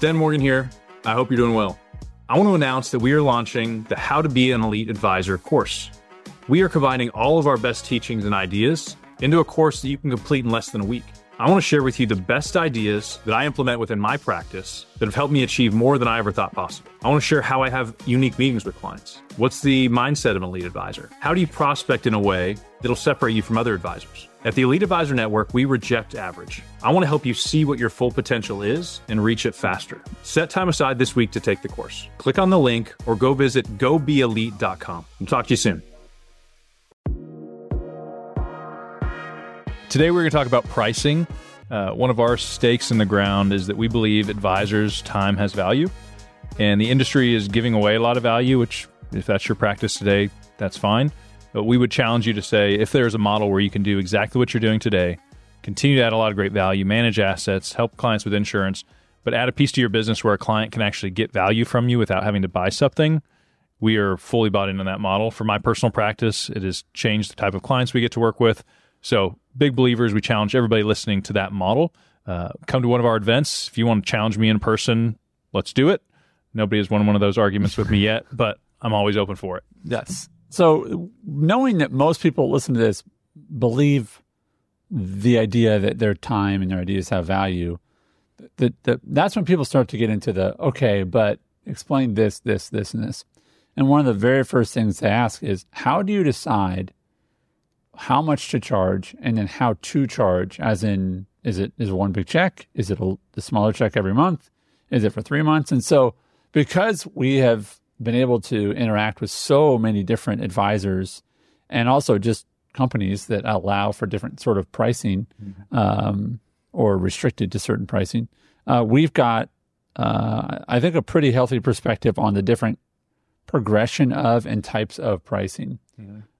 Sten Morgan here. I hope you're doing well. I want to announce that we are launching the How to Be an Elite Advisor course. We are combining all of our best teachings and ideas into a course that you can complete in less than a week. I want to share with you the best ideas that I implement within my practice that have helped me achieve more than I ever thought possible. I want to share how I have unique meetings with clients. What's the mindset of an elite advisor? How do you prospect in a way that'll separate you from other advisors? At the Elite Advisor Network, we reject average. I want to help you see what your full potential is and reach it faster. Set time aside this week to take the course. Click on the link or go visit gobeelite.com. I'll talk to you soon. Today, we're going to talk about pricing. Uh, one of our stakes in the ground is that we believe advisors' time has value, and the industry is giving away a lot of value, which, if that's your practice today, that's fine. But we would challenge you to say if there's a model where you can do exactly what you're doing today, continue to add a lot of great value, manage assets, help clients with insurance, but add a piece to your business where a client can actually get value from you without having to buy something. We are fully bought into that model. For my personal practice, it has changed the type of clients we get to work with. So, big believers, we challenge everybody listening to that model. Uh, come to one of our events. If you want to challenge me in person, let's do it. Nobody has won one of those arguments with me yet, but I'm always open for it. Yes. So, knowing that most people listen to this believe the idea that their time and their ideas have value, that, that that's when people start to get into the okay, but explain this, this, this, and this. And one of the very first things they ask is, how do you decide how much to charge and then how to charge? As in is it is it one big check? Is it a, a smaller check every month? Is it for three months? And so because we have been able to interact with so many different advisors and also just companies that allow for different sort of pricing mm-hmm. um, or restricted to certain pricing uh, we've got uh, i think a pretty healthy perspective on the different progression of and types of pricing.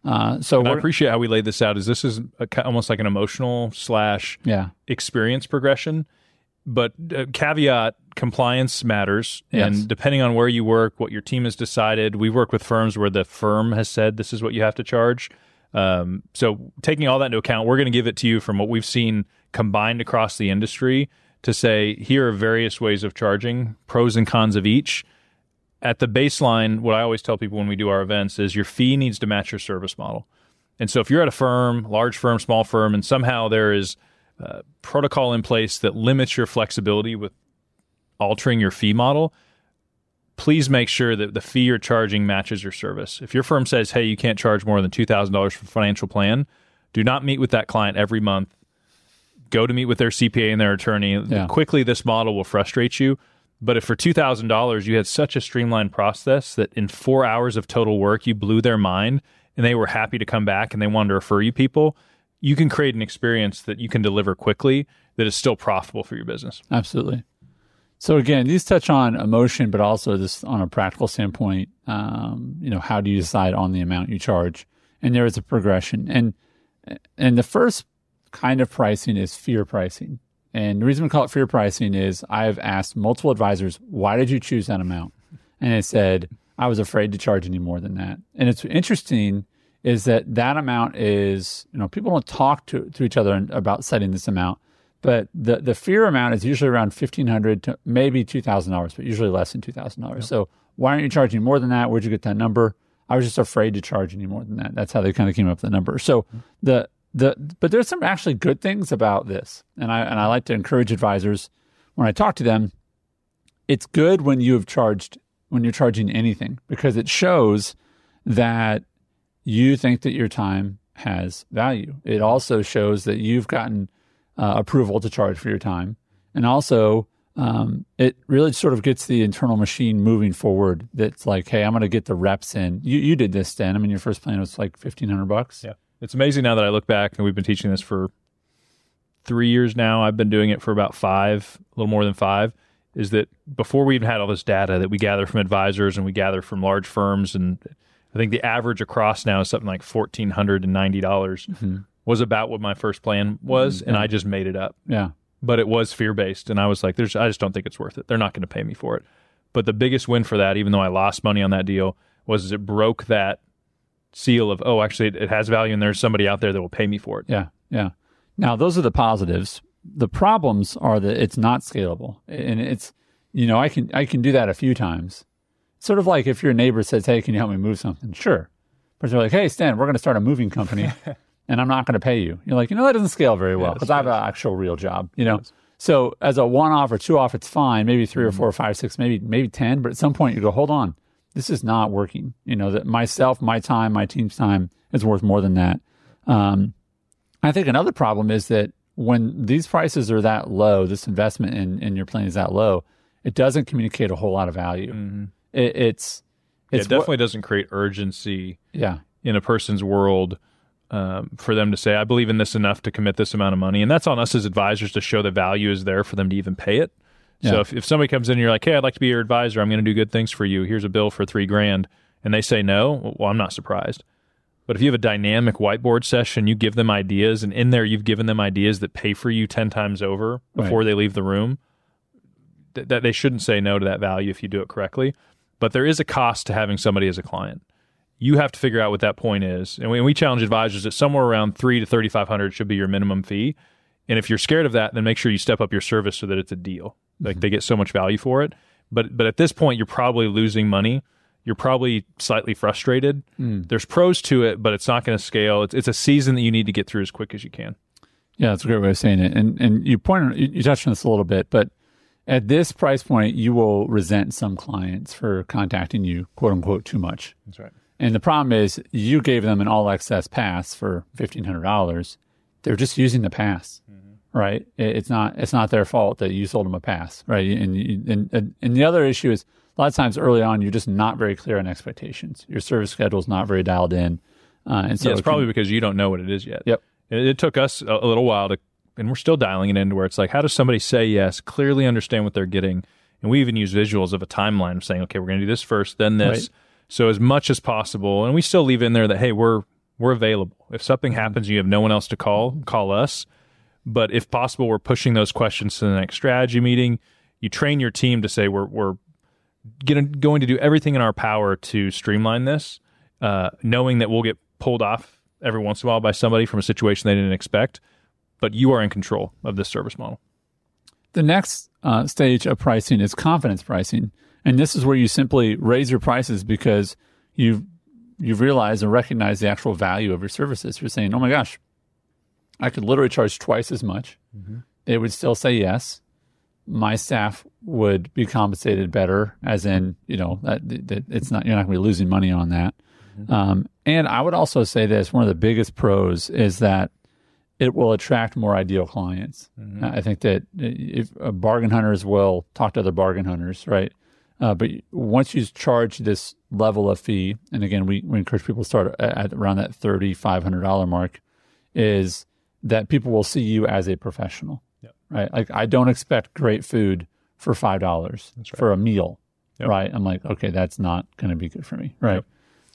Uh, so I appreciate how we laid this out. Is this is a, almost like an emotional slash yeah. experience progression, but uh, caveat compliance matters, yes. and depending on where you work, what your team has decided. We've worked with firms where the firm has said this is what you have to charge. Um, so taking all that into account, we're going to give it to you from what we've seen combined across the industry to say here are various ways of charging, pros and cons of each at the baseline, what I always tell people when we do our events is your fee needs to match your service model. And so if you're at a firm, large firm, small firm, and somehow there is protocol in place that limits your flexibility with altering your fee model, please make sure that the fee you're charging matches your service. If your firm says, hey, you can't charge more than $2,000 for a financial plan, do not meet with that client every month. Go to meet with their CPA and their attorney. Yeah. Quickly, this model will frustrate you but if for $2,000 you had such a streamlined process that in four hours of total work you blew their mind and they were happy to come back and they wanted to refer you people, you can create an experience that you can deliver quickly that is still profitable for your business. Absolutely. So again, these touch on emotion, but also this on a practical standpoint. Um, you know, how do you decide on the amount you charge? And there is a progression, and and the first kind of pricing is fear pricing. And the reason we call it fear pricing is I've asked multiple advisors, why did you choose that amount? And they said, I was afraid to charge any more than that. And it's interesting is that that amount is, you know, people don't talk to, to each other about setting this amount, but the, the fear amount is usually around 1500 to maybe $2,000, but usually less than $2,000. Yep. So why aren't you charging more than that? Where'd you get that number? I was just afraid to charge any more than that. That's how they kind of came up with the number. So hmm. the the but there's some actually good things about this, and I and I like to encourage advisors when I talk to them. It's good when you have charged when you're charging anything because it shows that you think that your time has value. It also shows that you've gotten uh, approval to charge for your time, and also um, it really sort of gets the internal machine moving forward. That's like, hey, I'm going to get the reps in. You you did this, Dan. I mean, your first plan was like fifteen hundred bucks. Yeah. It's amazing now that I look back and we've been teaching this for three years now. I've been doing it for about five, a little more than five. Is that before we even had all this data that we gather from advisors and we gather from large firms, and I think the average across now is something like fourteen hundred and ninety dollars. Mm-hmm. Was about what my first plan was, mm-hmm. and I just made it up. Yeah, but it was fear based, and I was like, "There's, I just don't think it's worth it. They're not going to pay me for it." But the biggest win for that, even though I lost money on that deal, was it broke that seal of oh actually it, has value and there's somebody out there that will pay me for it yeah yeah now those are the positives the problems are that it's not scalable and it's you know, I can I can do that a few times. Sort of like if your neighbor says, "Hey, can you help me move something?" Sure, but they're like, "Hey, Sten, we're going to start a moving company, and I'm not going to pay you." You're like, you know, that doesn't scale very well because I have an actual real job. You know, so as a one off or two off, it's fine. Maybe 3 or four or five, six, maybe maybe ten. But at some point, you go, hold on, this is not working. You know, that myself, my time, my team's time is worth more than that. Um, I think another problem is that when these prices are that low, this investment in, in your plane is that low, it doesn't communicate a whole lot of value. It, it's Yeah, it's it definitely doesn't create urgency yeah in a person's world um, for them to say, I believe in this enough to commit this amount of money. And that's on us as advisors to show the value is there for them to even pay it. So if, if somebody comes in and you're like, hey, I'd like to be your advisor, I'm going to do good things for you. Here's a bill for three grand. And they say no, well, I'm not surprised. But if you have a dynamic whiteboard session, you give them ideas, and in there you've given them ideas that pay for you 10 times over before they leave the room, th- that they shouldn't say no to that value if you do it correctly. But there is a cost to having somebody as a client you have to figure out what that point is. And we, we challenge advisors that somewhere around three to thirty five hundred should be your minimum fee. And if you're scared of that, then make sure you step up your service so that it's a deal. Like mm-hmm. they get so much value for it. But but at this point, you're probably losing money. You're probably slightly frustrated. Mm. There's pros to it, but it's not going to scale. It's, it's a season that you need to get through as quick as you can. Yeah, that's a great way of saying it. And and you pointed you touched on this a little bit, but at this price point, you will resent some clients for contacting you, quote unquote, too much. That's right. And the problem is, you gave them an all access pass for fifteen hundred dollars. They're just using the pass, right? It's not it's not their fault that you sold them a pass, right? And and and, and the other issue is a lot of times early on, you're just not very clear on expectations. Your service schedule is not very dialed in, uh, and so yeah, it's it can- probably because you don't know what it is yet. Yep. It, it took us a, a little while to, and we're still dialing it into where it's like, how does somebody say yes, clearly understand what they're getting? And we even use visuals of a timeline of saying, okay, we're going to do this first, then this. Right. So as much as possible, and we still leave in there that hey, we're we're available. If something happens, you have no one else to call, call us. But if possible, we're pushing those questions to the next strategy meeting. You train your team to say we're we're gonna, going to do everything in our power to streamline this, uh, knowing that we'll get pulled off every once in a while by somebody from a situation they didn't expect. But you are in control of this service model. The next uh, stage of pricing is confidence pricing, and this is where you simply raise your prices because you you realize and recognize the actual value of your services. You're saying, "Oh my gosh, I could literally charge twice as much." They would still say yes. My staff would be compensated better, as in, you know, that, that it's not you're not going to be losing money on that. Um, and I would also say this: one of the biggest pros is that it will attract more ideal clients. I think that if uh, bargain hunters will talk to other bargain hunters, right? Uh, but once you charge this level of fee, and again, we, we encourage people to start at, at around that thirty five hundred dollar mark, is that people will see you as a professional, Yep. right? Like I don't expect great food for five dollars for a meal, Yep. right? I'm like, okay, that's not going to be good for me, right? Yep.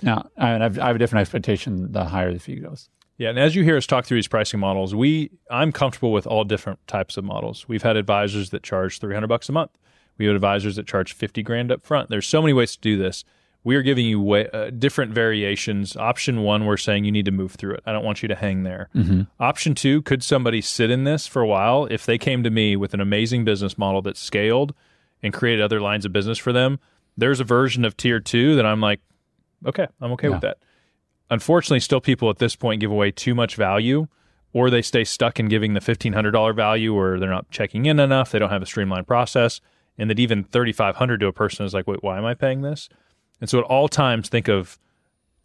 Now, I, I have I have a different expectation the higher the fee goes. Yeah, and as you hear us talk through these pricing models, we I'm comfortable with all different types of models. We've had advisors that charge 300 bucks a month. We have advisors that charge 50 grand up front. There's so many ways to do this. We are giving you way, uh, different variations. Option one, we're saying you need to move through it. I don't want you to hang there. Option two, could somebody sit in this for a while? If they came to me with an amazing business model that scaled and created other lines of business for them, there's a version of tier two that I'm like, okay, I'm okay with that unfortunately, still people at this point give away too much value, or they stay stuck in giving the fifteen hundred dollar value, or they're not checking in enough. They don't have a streamlined process, and that even thirty five hundred to a person is like, wait, why am I paying this? And so at all times, think of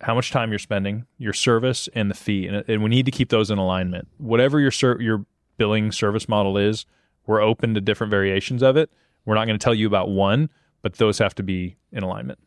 how much time you're spending, your service, and the fee, and, and we need to keep those in alignment. Whatever your ser- your billing service model is, we're open to different variations of it. We're not going to tell you about one, but those have to be in alignment.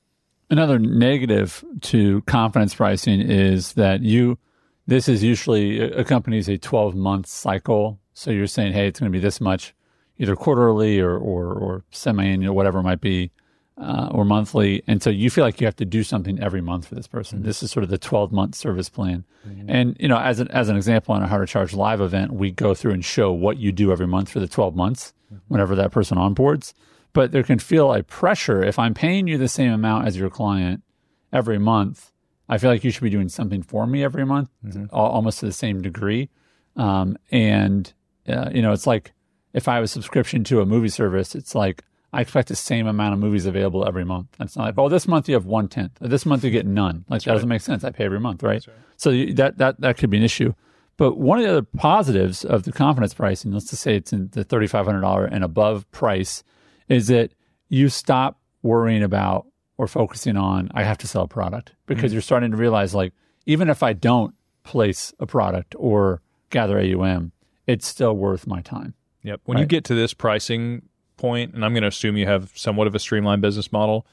Another negative to confidence pricing is that you, this is usually accompanies a 12 month cycle. So you're saying, hey, it's going to be this much, either quarterly or, or, or semi annual, whatever it might be, uh, or monthly. And so you feel like you have to do something every month for this person. Mm-hmm. This is sort of the 12 month service plan. Mm-hmm. And, you know, as an, as an example on a How to Charge Live event, we go through and show what you do every month for the 12 months mm-hmm. whenever that person onboards but there can feel a pressure if I'm paying you the same amount as your client every month. I feel like you should be doing something for me every month, al- almost to the same degree. Um, and uh, you know, it's like if I have a subscription to a movie service, it's like I expect the same amount of movies available every month. It's not like, oh, this month you have one tenth. This month you get none. Like that doesn't make sense. I pay every month, right? So you, that that that could be an issue. But one of the other positives of the confidence pricing, let's just say it's in the thirty five hundred dollar and above price, is that you stop worrying about or focusing on I have to sell a product because Mm-hmm. you're starting to realize like even if I don't place a product or gather AUM, it's still worth my time. Yep. When you get to this pricing point, and I'm going to assume you have somewhat of a streamlined business model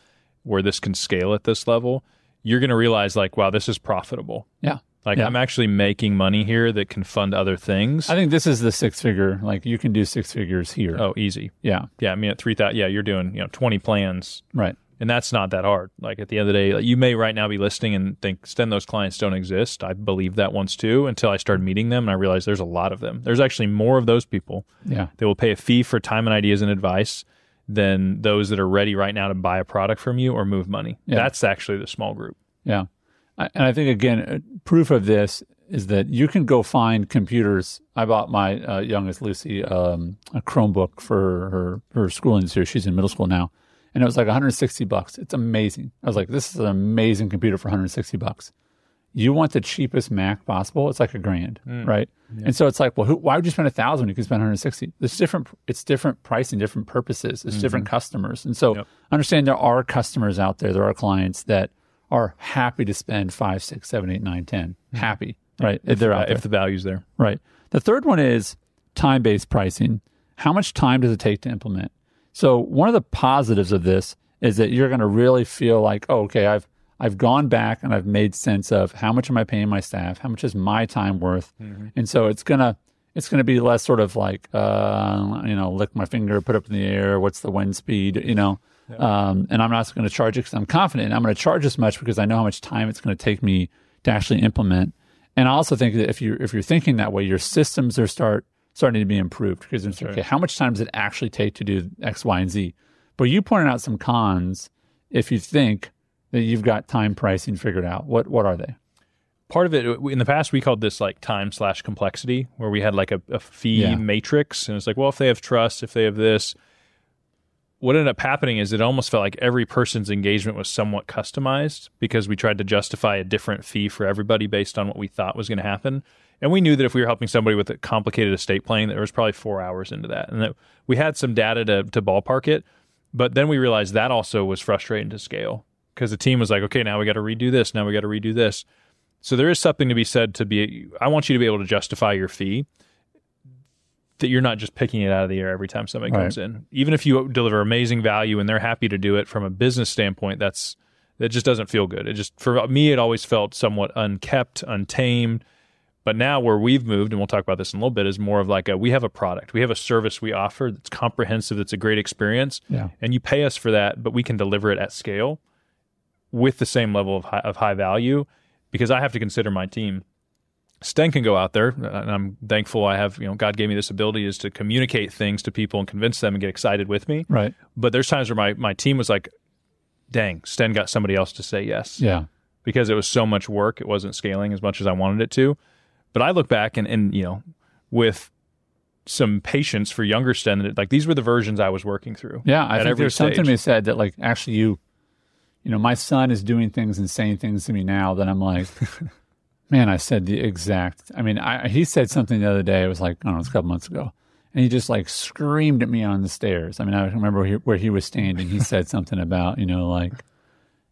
where this can scale at this level, you're going to realize like, wow, this is profitable. Yeah. Like Yeah. I'm actually making money here that can fund other things. I think this is the six figure. Like you can do six figures here. oh, easy. Yeah. Yeah. I mean, at three thousand, yeah, you're doing you know 20 plans, Right. and that's not that hard. Like at the end of the day, like, you may right now be listening and think, "Sten, those clients don't exist." I believed that once too until I started meeting them, and I realized there's a lot of them. There's actually more of those people. Yeah. They will pay a fee for time and ideas and advice than those that are ready right now to buy a product from you or move money. Yeah. That's actually the small group. Yeah. And I think, again, uh, proof of this is that you can go find computers. I bought my uh, youngest Lucy um, a Chromebook for her, her schooling this year. She's in middle school now. And it was like 160 bucks. It's amazing. I was like, this is an amazing computer for 160 bucks. You want the cheapest Mac possible? It's like a grand, right? And so it's like, well, who, why would you spend a thousand when you can spend 160? There's different. It's different pricing, different purposes. It's different customers, and so Yep. understand there are customers out there. There are clients that are happy to spend five, six, seven, eight, nine, ten. Happy, right? If they're Uh, out there, if the value's there. right? The third one is time based pricing. How much time does it take to implement? So one of the positives of this is that you're going to really feel like, oh, okay, I've I've gone back and I've made sense of how much am I paying my staff, how much is my time worth, and so it's gonna it's gonna be less sort of like uh, you know lick my finger, put up in the air, what's the wind speed, you know, um, and I'm not going to charge it because I'm confident. I'm going to charge as much because I know how much time it's going to take me to actually implement. And I also think that if you're if you're thinking that way, your systems are start starting to be improved because it's okay. How much time does it actually take to do X, Y, and Z? But you pointed out some cons. If you think that you've got time pricing figured out, what what are they? Part of it in the past, we called this like time slash complexity, where we had like a, a fee Yeah. matrix, and it's like, well, if they have trust, if they have this, what ended up happening is it almost felt like every person's engagement was somewhat customized because we tried to justify a different fee for everybody based on what we thought was going to happen. And we knew that if we were helping somebody with a complicated estate that there was probably four hours into that, and that we had some data to to ballpark it. But then we realized that also was frustrating to scale because the team was like, okay, now we got to redo this, now we got to redo this. So there is something to be said to be. I want you to be able to justify your fee. That you're not just picking it out of the air every time somebody comes in. Even if you deliver amazing value and they're happy to do it from a business standpoint, that's that just doesn't feel good. It just for me, it always felt somewhat unkept, untamed. But now where we've moved, and we'll talk about this in a little bit, is more of like a we have a product, we have a service we offer that's comprehensive, that's a great experience, Yeah. and you pay us for that, but we can deliver it at scale with the same level of high, of high value because I have to consider my team. Sten can go out there, and I'm thankful I have, you know, God gave me this ability is to communicate things to people and convince them and get excited with me. Right. But there's times where my, my team was like, dang, Sten got somebody else to say yes Yeah. because it was so much work. It wasn't scaling as much as I wanted it to. But I look back and, and you know, with some patience for younger Sten, that like these were the versions I was working through. Yeah. I think there's something stage. be said that like actually you, you know, my son is doing things and saying things to me now that I'm like, man, I said the exact. I mean, I, he said something the other day. It was like I don't know, it's a couple months ago, and he just like screamed at me on the stairs. I mean, I remember where he, where he was standing. He said something about you know like,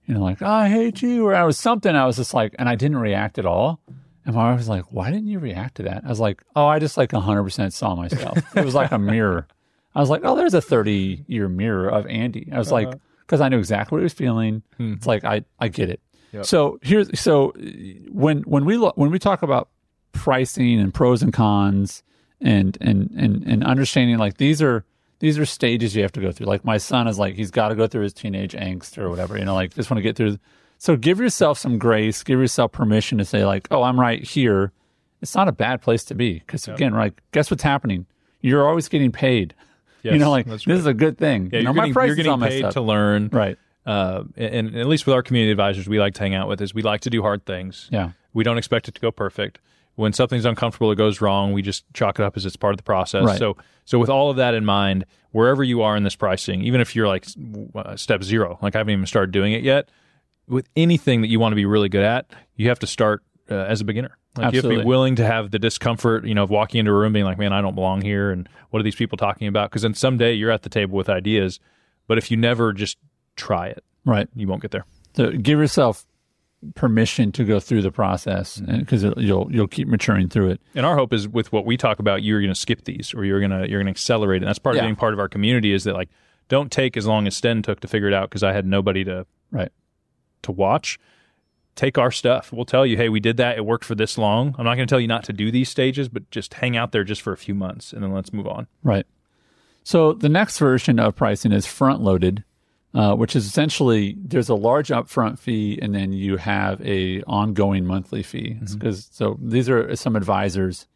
you know like I hate you, or I was something. I was just like, and I didn't react at all. And my wife was like, "Why didn't you react to that?" I was like, "Oh, I just like 100 percent saw myself. It was like a mirror." I was like, "Oh, there's a 30 year mirror of Andy." I was like, uh-huh. because I knew exactly what he was feeling. Hmm. It's like I I get it. So here's so when when we lo- when we talk about pricing and pros and cons and and and and understanding like these are these are stages you have to go through. Like my son is like he's got to go through his teenage angst or whatever. You know, like just want to get through. So give yourself some grace. Give yourself permission to say like, oh, I'm right here. It's not a bad place to be because again, like guess what's happening? You're always getting paid. you know, like this is a good thing. Yeah, you know, you're my getting, price you're is getting paid to learn. right. Uh, and, and at least with our community advisors, we like to hang out with is we like to do hard things. Yeah. We don't expect it to go perfect. When something's uncomfortable, it goes wrong. We just chalk it up as it's part of the process. Right. So, so with all of that in mind, wherever you are in this pricing, even if you're like uh, step zero, like I haven't even started doing it yet, with anything that you want to be really good at, you have to start uh, as a beginner. Like you have to be willing to have the discomfort, you know, of walking into a room being like, man, I don't belong here. And what are these people talking about? Because then someday you're at the table with ideas. But if you never just try it, Right. you won't get there. So give yourself permission to go through the process Mm-hmm. because you'll you'll keep maturing through it. And our hope is with what we talk about, you're going to skip these or you're going to you're going to accelerate. And that's part of being part of our community is that like don't take as long as Sten took to figure it out because I had nobody to Right. to watch. Take our stuff. We'll tell you, hey, we did that. It worked for this long. I'm not going to tell you not to do these stages, but just hang out there just for a few months and then let's move on. Right. So the next version of pricing is front loaded, uh, which is essentially there's a large upfront fee and then you have a ongoing monthly fee. Because so these are some advisors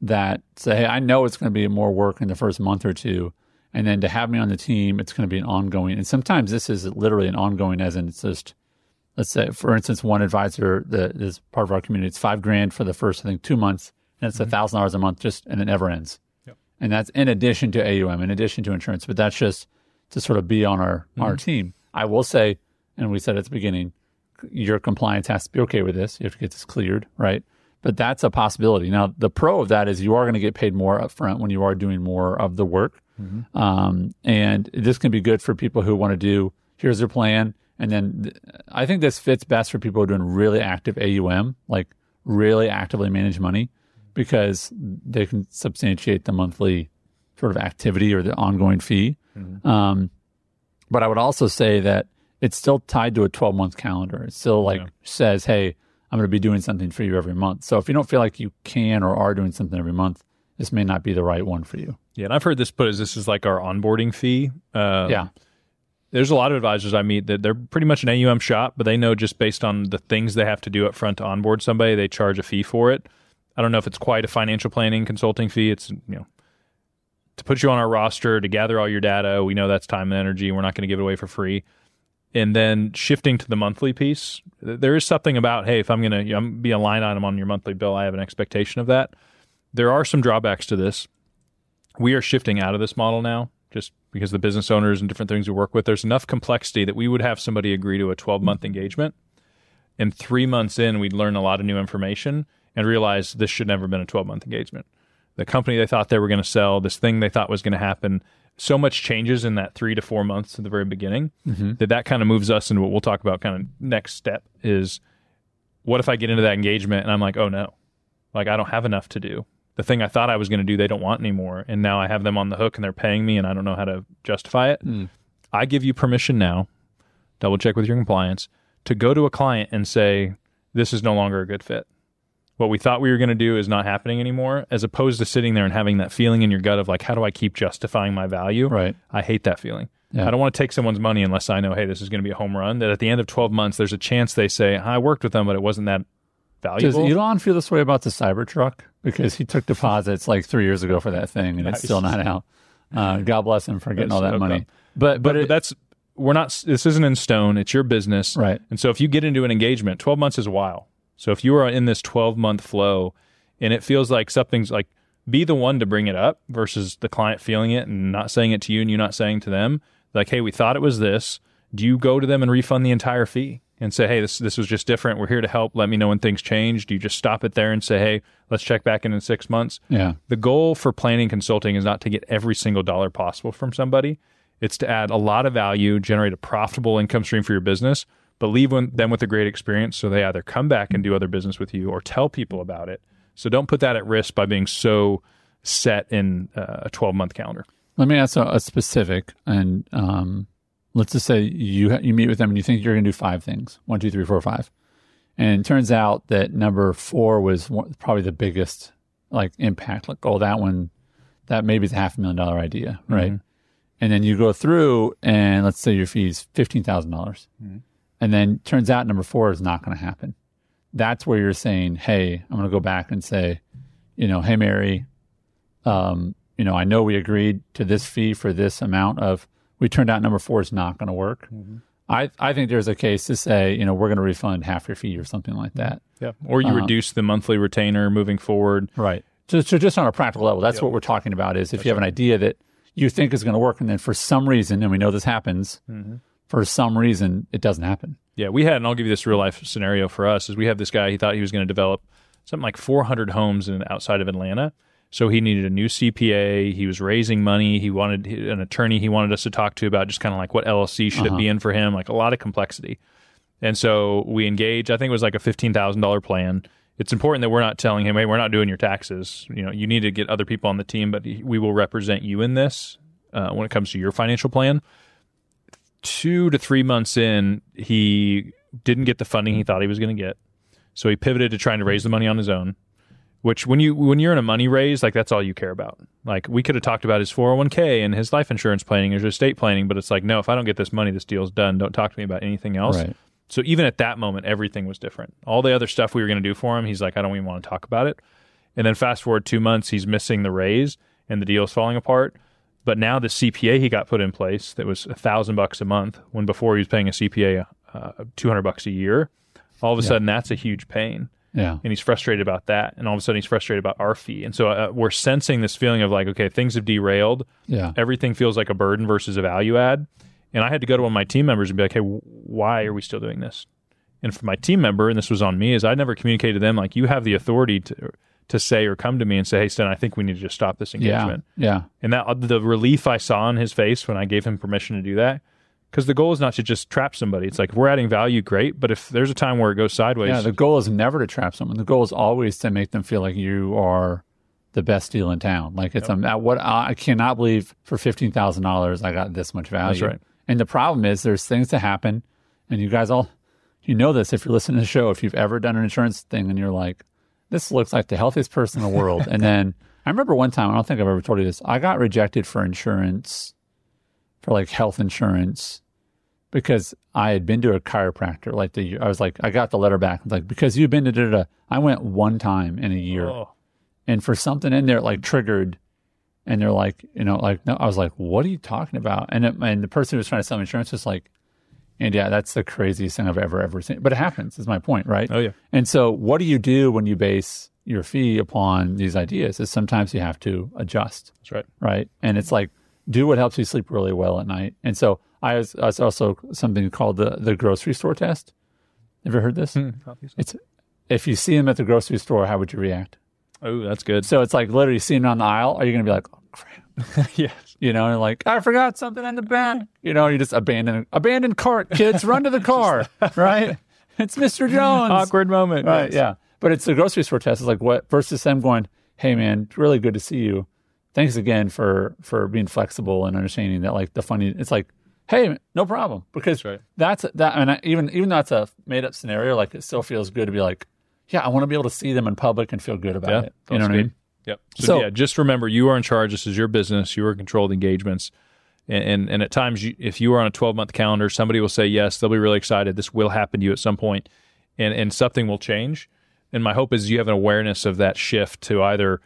that say, hey, I know it's going to be more work in the first month or two. And then to have me on the team, it's going to be an ongoing. And sometimes this is literally an ongoing, as in it's just, let's say, for instance, one advisor that is part of our community, it's five grand for the first, I think, two months, and it's a thousand dollars a month, just and it never ends. And that's in addition to AUM, in addition to insurance, but that's just to sort of be on our our team. I will say, and we said at the beginning, your compliance has to be okay with this. You have to get this cleared, right? But that's a possibility. Now, the pro of that is you are going to get paid more upfront when you are doing more of the work. Um, and this can be good for people who want to do, here's their plan. And then th- I think this fits best for people who are doing really active AUM, like really actively manage money, because they can substantiate the monthly sort of activity or the ongoing fee. Um, but I would also say that it's still tied to a 12 month calendar. It still like says, hey, I'm going to be doing something for you every month. So if you don't feel like you can or are doing something every month, this may not be the right one for you. Yeah, and I've heard this put as this is like our onboarding fee. Um, yeah. there's a lot of advisors I meet that they're pretty much an AUM shop, but they know just based on the things they have to do up front to onboard somebody, they charge a fee for it. I don't know if it's quite a financial planning consulting fee. It's you know to put you on our roster to gather all your data. We know that's time and energy. We're not going to give it away for free. And then shifting to the monthly piece, there is something about hey, if I'm going to be a line item on your monthly bill, I have an expectation of that. There are some drawbacks to this we are shifting out of this model now just because the business owners and different things we work with there's enough complexity that we would have somebody agree to a 12 month mm-hmm. engagement and three months in we'd learn a lot of new information and realize this should never have been a 12 month engagement the company they thought they were going to sell this thing they thought was going to happen so much changes in that three to four months at the very beginning mm-hmm. that that kind of moves us into what we'll talk about kind of next step is what if i get into that engagement and i'm like oh no like i don't have enough to do the thing I thought I was going to do, they don't want anymore. And now I have them on the hook and they're paying me and I don't know how to justify it. Mm. I give you permission now, double check with your compliance, to go to a client and say, this is no longer a good fit. What we thought we were going to do is not happening anymore, as opposed to sitting there and having that feeling in your gut of like, how do I keep justifying my value? Right. I hate that feeling. Yeah. I don't want to take someone's money unless I know, hey, this is going to be a home run. That at the end of 12 months, there's a chance they say, I worked with them, but it wasn't that valuable. Does. Elon feel this way about the Cybertruck? Because he took deposits like three years ago for that thing, and it's still not out. Uh, God bless him for getting all that That's- money. But but, but, it, that's we're not this isn't in stone it's your business Right. and so if you get into an engagement 12 months is a while so if you are in this 12 month flow and it feels like something's like be the one to bring it up versus the client feeling it and not saying it to you and you not saying to them like hey we thought it was this. Do you go to them and refund the entire fee and say hey this this was just different. We're here to help. Let me know when things change do you just stop it there and say hey let's check back in in 6 months? Yeah, the goal for planning consulting is not to get every single dollar possible from somebody. It's to add a lot of value, generate a profitable income stream for your business, but leave them with a great experience so they either come back and do other business with you or tell people about it. So don't put that at risk by being so set in uh, a 12 month calendar. let me ask a, a specific, and um, let's just say you you meet with them and you think you're going to do five things one, two, three, four, five, and it turns out that number four was one, probably the biggest like impact. Like, oh, that one, that maybe is a half a million dollar idea, right? And then you go through, and let's say your fee is fifteen dollars, and then turns out number four is not going to happen. That's where you're saying, hey, I'm going to go back and say, you know, hey, Mary, um, you know, I know we agreed to this fee for this amount of. We turned out number four is not going to work. I I think there's a case to say, you know, we're going to refund half your fee or something like that. Yeah. Or you Uh-huh. reduce the monthly retainer moving forward. Right. So, so just on a practical level, that's what we're talking about. Is if you have an idea that you think is going to work, and then for some reason, and we know this happens, for some reason it doesn't happen. Yeah, we had, and I'll give you this real life scenario for us. Is we have this guy. He thought he was going to develop something like 400 homes in outside of Atlanta. So he needed a new CPA. He was raising money. He wanted an attorney. He wanted us to talk to about just kind of like what LLC should it be in for him, like a lot of complexity. And so we engaged. I think it was like a fifteen thousand dollar plan. It's important that we're not telling him, "Hey, we're not doing your taxes." You know, you need to get other people on the team, but we will represent you in this uh, when it comes to your financial plan two to three months in, he didn't get the funding he thought he was going to get. So he pivoted to trying to raise the money on his own. Which when you when you're in a money raise, like that's all you care about. Like we could have talked about his 401k and his life insurance planning or his estate planning, but it's like no, if I don't get this money, this deal's done. Don't talk to me about anything else. Right. So even at that moment, everything was different. All the other stuff we were going to do for him, he's like, I don't even want to talk about it. And then fast forward two months, he's missing the raise and the deal's falling apart. But now the CPA he got put in place that was a thousand bucks a month when before he was paying a CPA uh, two hundred bucks a year. All of a sudden, that's a huge pain, Yeah. and he's frustrated about that. And all of a sudden, he's frustrated about our fee. And so uh, we're sensing this feeling of like, okay, things have derailed. Yeah. Everything feels like a burden versus a value add. And I had to go to one of my team members and be like, hey, why are we still doing this? And for my team member, and this was on me, is I never communicated to them like you have the authority to to say or come to me and say, hey, Sten, I think we need to just stop this engagement. Yeah. yeah. And that uh, the relief I saw on his face when I gave him permission to do that, because the goal is not to just trap somebody. It's like if we're adding value, great. But if there's a time where it goes sideways, Yeah. The goal is never to trap someone. The goal is always to make them feel like you are the best deal in town. Like it's a, what I cannot believe for fifteen thousand dollars I got this much value. That's right. And the problem is there's things that happen, and you guys all you know this if you're listening to the show. If you've ever done an insurance thing and you're like, this looks like the healthiest person in the world, and then I remember one time I don't think I've ever told you this. I got rejected for insurance, for like health insurance because I had been to a chiropractor. Like the I was like, I got the letter back. Like because you've been to da, da, da. I went one time in a year, Oh, and for something in there it, like triggered, and they're like, you know, like no, I was like, what are you talking about? And it, and the person who was trying to sell me insurance was like, and yeah, that's the craziest thing I've ever ever seen. But it happens. Is my point, right? oh yeah, And so, what do you do when you base your fee upon these ideas? Is sometimes you have to adjust that's right. right? And it's like do what helps you sleep really well at night. And so I was, I was also something called the the grocery store test. Ever heard this? Hmm. It's if you see them at the grocery store, how would you react? Oh, that's good. So it's like literally seeing them on the aisle. Are you going to be like, oh crap? yes. You know, and like I forgot something in the back. You know, you just abandon abandon cart, kids, run to the car, right? It's Mr. Jones. Awkward moment. Right. Yes. Yeah. But it's the grocery store test. It's like what versus them going, Hey man, really good to see you. Thanks again for for being flexible and understanding that like the funny it's like, hey, no problem. Because right. that's that and I, even even though it's a made up scenario, like it still feels good to be like, yeah, I want to be able to see them in public and feel good about Yeah, it. You know what I mean? Yep. So, So- yeah, just remember you are in charge. This is your business. You are in control of the engagements. And, and, and at times, you, if you are on a 12 month calendar, somebody will say yes. They'll be really excited. This will happen to you at some point, and, and something will change. And my hope is you have an awareness of that shift to either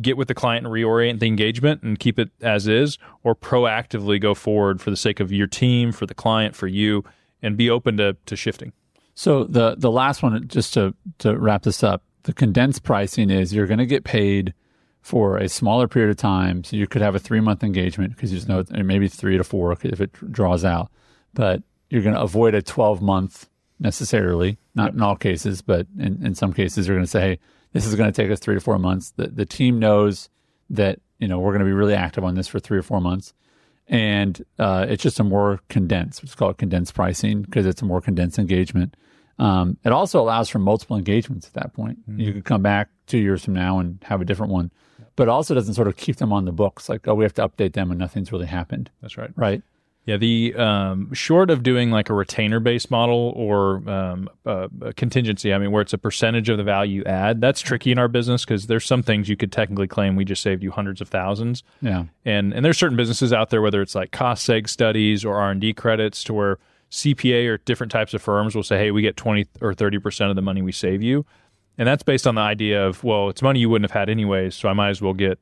get with the client and reorient the engagement and keep it as is, or proactively go forward for the sake of your team, for the client, for you, and be open to, to shifting. So the the last one, just to to wrap this up, the condensed pricing is you're going to get paid for a smaller period of time. So you could have a three month engagement because you just know or maybe three to four if it draws out, but you're going to avoid a 12 month necessarily. Not in all cases, but in, in some cases you're going to say, hey, this is going to take us three to four months. The the team knows that you know we're going to be really active on this for three or four months and uh, it's just a more condensed. It's called condensed pricing because it's a more condensed engagement. Um, it also allows for multiple engagements at that point. You could come back two years from now and have a different one, but it also doesn't sort of keep them on the books. Like, oh, we have to update them and nothing's really happened, That's right. right? Yeah, the um, short of doing like a retainer based model or um, uh, a contingency, I mean, where it's a percentage of the value add, that's tricky in our business because there's some things you could technically claim we just saved you hundreds of thousands, Yeah, and and there's certain businesses out there, whether it's like cost seg studies or R and D credits, to where CPA or different types of firms will say, hey, we get twenty or thirty percent of the money we save you, and that's based on the idea of well, it's money you wouldn't have had anyways, so I might as well get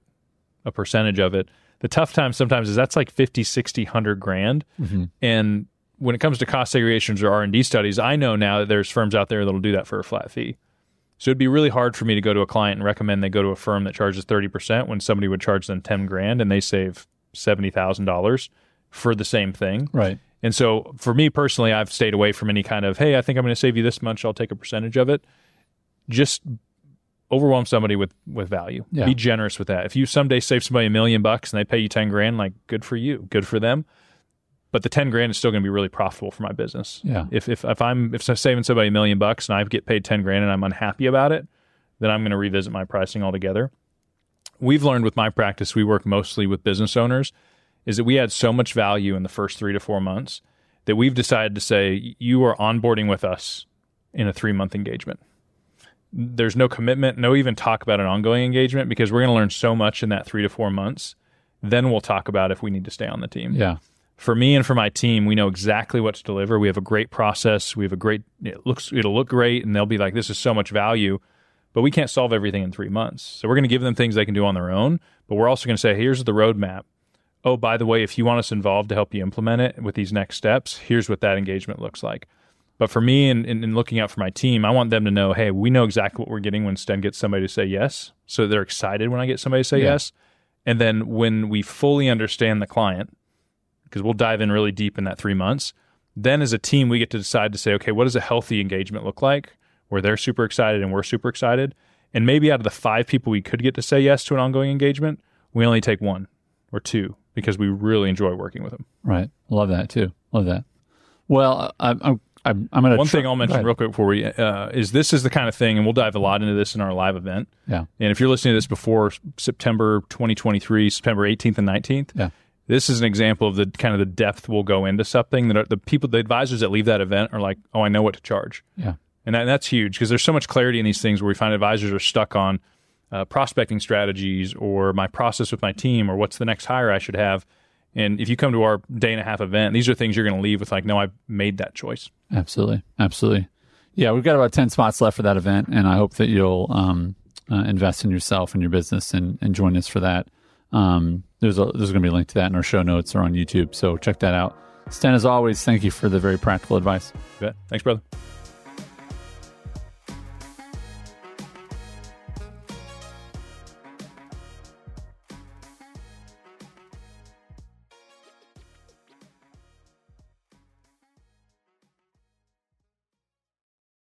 a percentage of it. The tough time sometimes is that's like 50, 60, 100 grand. Mm-hmm. And when it comes to cost segregations or R&D studies, I know now that there's firms out there that'll do that for a flat fee. So it'd be really hard for me to go to a client and recommend they go to a firm that charges 30% when somebody would charge them 10 grand and they save $70,000 for the same thing. Right. And so for me personally, I've stayed away from any kind of, hey, I think I'm going to save you this much, I'll take a percentage of it. Just overwhelm somebody with with value. Yeah. Be generous with that. If you someday save somebody a million bucks and they pay you 10 grand, like good for you, good for them. But the 10 grand is still going to be really profitable for my business. Yeah. If if if I'm if I'm saving somebody a million bucks and I get paid 10 grand and I'm unhappy about it, then I'm going to revisit my pricing altogether. We've learned with my practice, we work mostly with business owners, is that we add so much value in the first three to four months that we've decided to say, you are onboarding with us in a three month engagement. There's no commitment, no even talk about an ongoing engagement because we're going to learn so much in that three to four months. Then we'll talk about if we need to stay on the team Yeah. for me and for my team, we know exactly what to deliver. We have a great process. We have a great it looks it'll look great and they'll be like this is so much value, but we can't solve everything in 3 months. So we're going to give them things they can do on their own, but we're also going to say here's the roadmap. Oh, by the way, if you want us involved to help you implement it with these next steps, here's what that engagement looks like. But for me and, and, and looking out for my team, I want them to know, hey, we know exactly what we're getting when Sten gets somebody to say yes. So they're excited when I get somebody to say Yeah. yes. And then when we fully understand the client, because we'll dive in really deep in that three months. Then, as a team, we get to decide to say, okay, what does a healthy engagement look like where they're super excited and we're super excited? And maybe out of the five people we could get to say yes to an ongoing engagement, we only take one or two because we really enjoy working with them. Right. Love that too. Love that. Well, I, I'm I'm I'm gonna One tr- thing I'll mention real quick before we uh, is this is the kind of thing, and we'll dive a lot into this in our live event. Yeah. And if you're listening to this before September 2023, September 18th and 19th, Yeah. this is an example of the kind of the depth we'll go into something that are, the people, the advisors that leave that event are like, oh, I know what to charge. Yeah. And that, that's huge because there's so much clarity in these things where we find advisors are stuck on uh, prospecting strategies or my process with my team or what's the next hire I should have. And if you come to our day and a half event, these are things you're going to leave with like, no, I've made that choice. Absolutely. Absolutely. Yeah, we've got about 10 spots left for that event, and I hope that you'll um, uh, invest in yourself and your business and, and join us for that. Um, there's a, there's going to be a link to that in our show notes or on YouTube, so check that out. Sten, as always, thank you for the very practical advice. Thanks, brother.